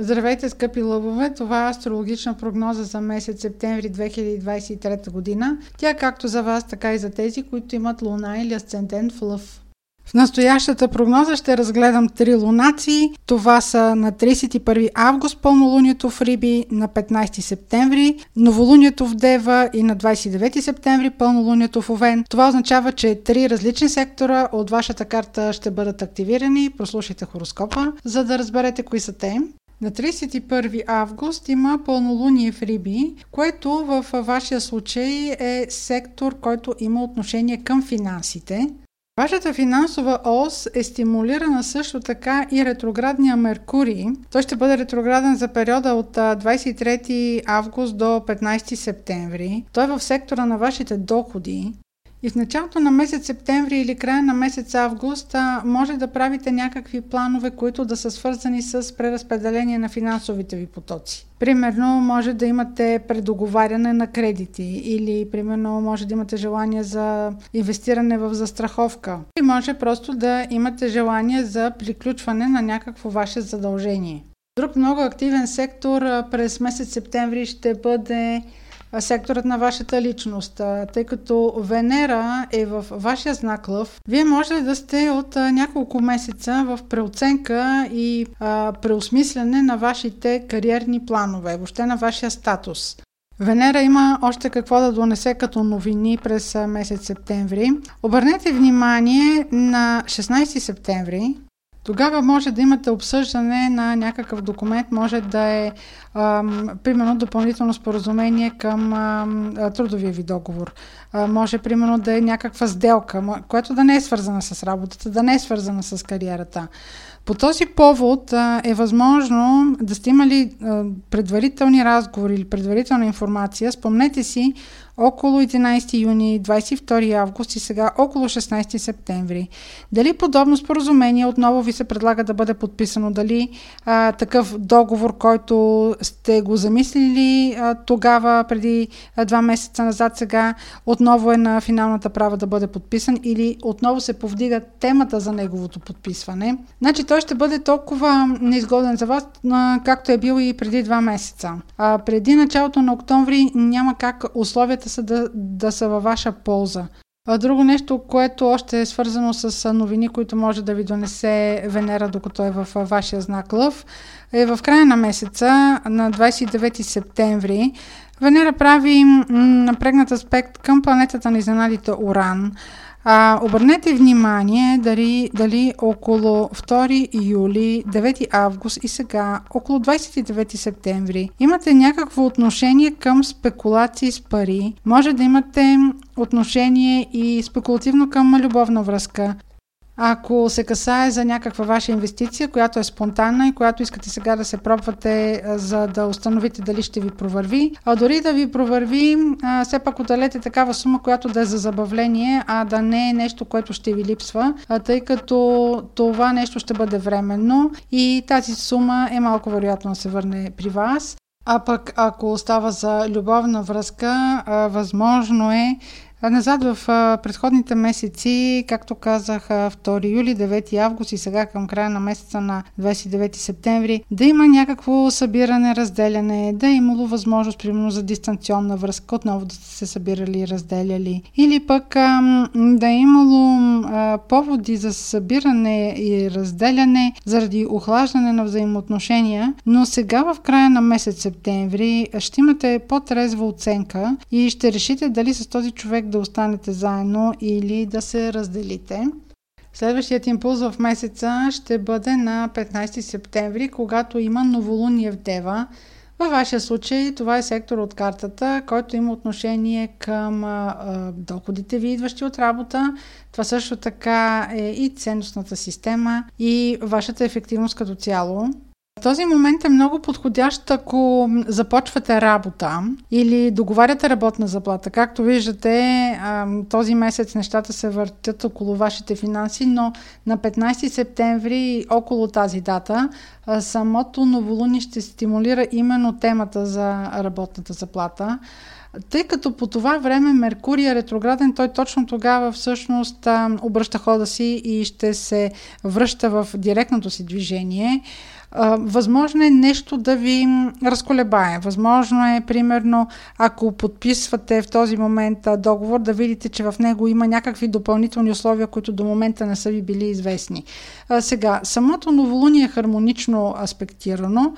Здравейте, скъпи лъвове! Това е астрологична прогноза за месец септември 2023 година. Тя е както за вас, така и за тези, които имат луна или асцендент в лъв. В настоящата прогноза ще разгледам три лунации. Това са на 31 август пълнолунието в Риби, на 15 септември новолунието в Дева и на 29 септември пълнолунието в Овен. Това означава, че три различни сектора от вашата карта ще бъдат активирани. Прослушайте хороскопа, за да разберете кои са те. На 31 август има пълнолуние в Риби, което в вашия случай е сектор, който има отношение към финансите. Вашата финансова ос е стимулирана също така и ретроградния Меркурий. Той ще бъде ретрограден за периода от 23 август до 15 септември. Той е в сектора на вашите доходи. И в началото на месец септември или края на месец август а, може да правите някакви планове, които да са свързани с преразпределение на финансовите ви потоци. Примерно може да имате предоговаряне на кредити или примерно може да имате желание за инвестиране в застраховка. И може просто да имате желание за приключване на някакво ваше задължение. Друг много активен сектор през месец септември ще бъде секторът на вашата личност. Тъй като Венера е в вашия знак Лъв, вие може да сте от няколко месеца в преоценка и а, преосмислене на вашите кариерни планове, въобще на вашия статус. Венера има още какво да донесе като новини през месец септември. Обърнете внимание на 16 септември, тогава може да имате обсъждане на някакъв документ, може да е ам, примерно допълнително споразумение към ам, трудовия ви договор. А, може примерно да е някаква сделка, което да не е свързана с работата, да не е свързана с кариерата. По този повод а, е възможно да сте имали а, предварителни разговори или предварителна информация. Спомнете си около 11 юни, 22 август и сега около 16 септември. Дали подобно споразумение отново ви се предлага да бъде подписано? Дали а, такъв договор, който сте го замислили а, тогава, преди а, два месеца назад, сега отново е на финалната права да бъде подписан или отново се повдига темата за неговото подписване? Значи той ще бъде толкова неизгоден за вас, както е бил и преди два месеца. А, преди началото на октомври няма как условията са да, да са във ваша полза. Друго нещо, което още е свързано с новини, които може да ви донесе Венера, докато е в вашия знак Лъв, е в края на месеца, на 29 септември, Венера прави напрегнат аспект към планетата на изненадите Уран. А, обърнете внимание дали, дали около 2 юли, 9 август и сега, около 29 септември, имате някакво отношение към спекулации с пари. Може да имате отношение и спекулативно към любовна връзка. Ако се касае за някаква ваша инвестиция, която е спонтанна и която искате сега да се пробвате, за да установите дали ще ви провърви, а дори да ви провърви, все пак отделете такава сума, която да е за забавление, а да не е нещо, което ще ви липсва, тъй като това нещо ще бъде временно и тази сума е малко вероятно да се върне при вас. А пък ако остава за любовна връзка, възможно е назад в предходните месеци, както казах, 2 юли, 9 август и сега към края на месеца на 29 септември, да има някакво събиране, разделяне, да е имало възможност, примерно, за дистанционна връзка, отново да сте се събирали и разделяли. Или пък да е имало поводи за събиране и разделяне заради охлаждане на взаимоотношения, но сега в края на месец септември ще имате по-трезва оценка и ще решите дали с този човек да останете заедно или да се разделите. Следващият импулс в месеца ще бъде на 15 септември, когато има новолуние в Дева. Във вашия случай това е сектор от картата, който има отношение към а, доходите ви, идващи от работа. Това също така е и ценностната система и вашата ефективност като цяло. Този момент е много подходящ, ако започвате работа или договаряте работна заплата. Както виждате, този месец нещата се въртят около вашите финанси, но на 15 септември, около тази дата, самото новолуние ще стимулира именно темата за работната заплата. Тъй като по това време Меркурий е ретрограден, той точно тогава всъщност обръща хода си и ще се връща в директното си движение. Възможно е нещо да ви разколебае. Възможно е, примерно, ако подписвате в този момент договор, да видите, че в него има някакви допълнителни условия, които до момента не са ви били известни. Сега, самото новолуние е хармонично аспектирано.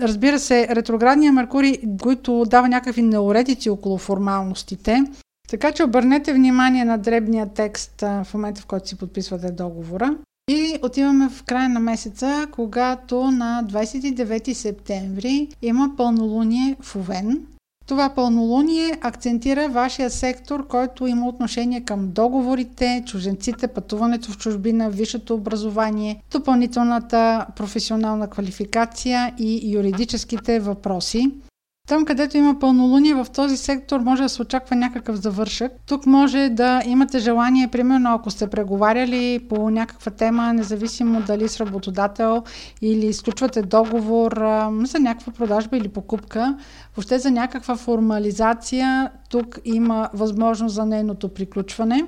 Разбира се, ретроградния Меркурий, който дава някакви неуредици около формалностите, така че обърнете внимание на дребния текст в момента, в който си подписвате договора. И отиваме в края на месеца, когато на 29 септември има пълнолуние в Овен. Това пълнолуние акцентира вашия сектор, който има отношение към договорите, чуженците, пътуването в чужбина, висшето образование, допълнителната професионална квалификация и юридическите въпроси. Там, където има пълнолуние, в този сектор може да се очаква някакъв завършък. Тук може да имате желание, примерно, ако сте преговаряли по някаква тема, независимо дали с работодател или изключвате договор за някаква продажба или покупка, въобще за някаква формализация, тук има възможност за нейното приключване.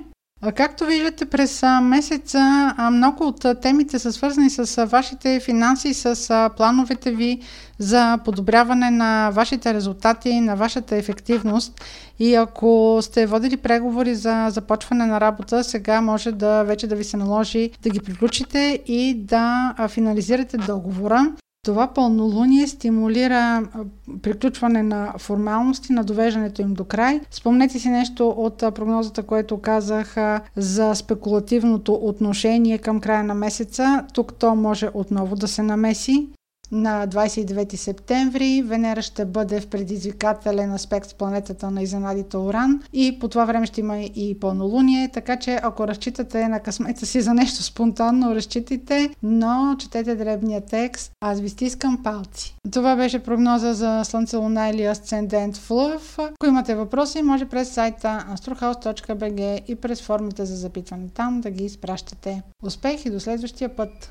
Както виждате, през месеца много от темите са свързани с вашите финанси, с плановете ви за подобряване на вашите резултати, на вашата ефективност. И ако сте водили преговори за започване на работа, сега може да вече да ви се наложи да ги приключите и да финализирате договора. Това пълнолуние стимулира приключване на формалности, на довеждането им до край. Спомнете си нещо от прогнозата, което казах за спекулативното отношение към края на месеца. Тук то може отново да се намеси. На 29 септември Венера ще бъде в предизвикателен аспект с планетата на изненадите Оран и по това време ще има и пълнолуние, така че ако разчитате на късмета си за нещо спонтанно, разчитайте, но четете дребния текст. Аз ви стискам палци. Това беше прогноза за Слънце, Луна или Асцендент в Лъв. Ако имате въпроси, може през сайта astrohouse.bg и през формите за запитване там да ги изпращате. Успех и до следващия път!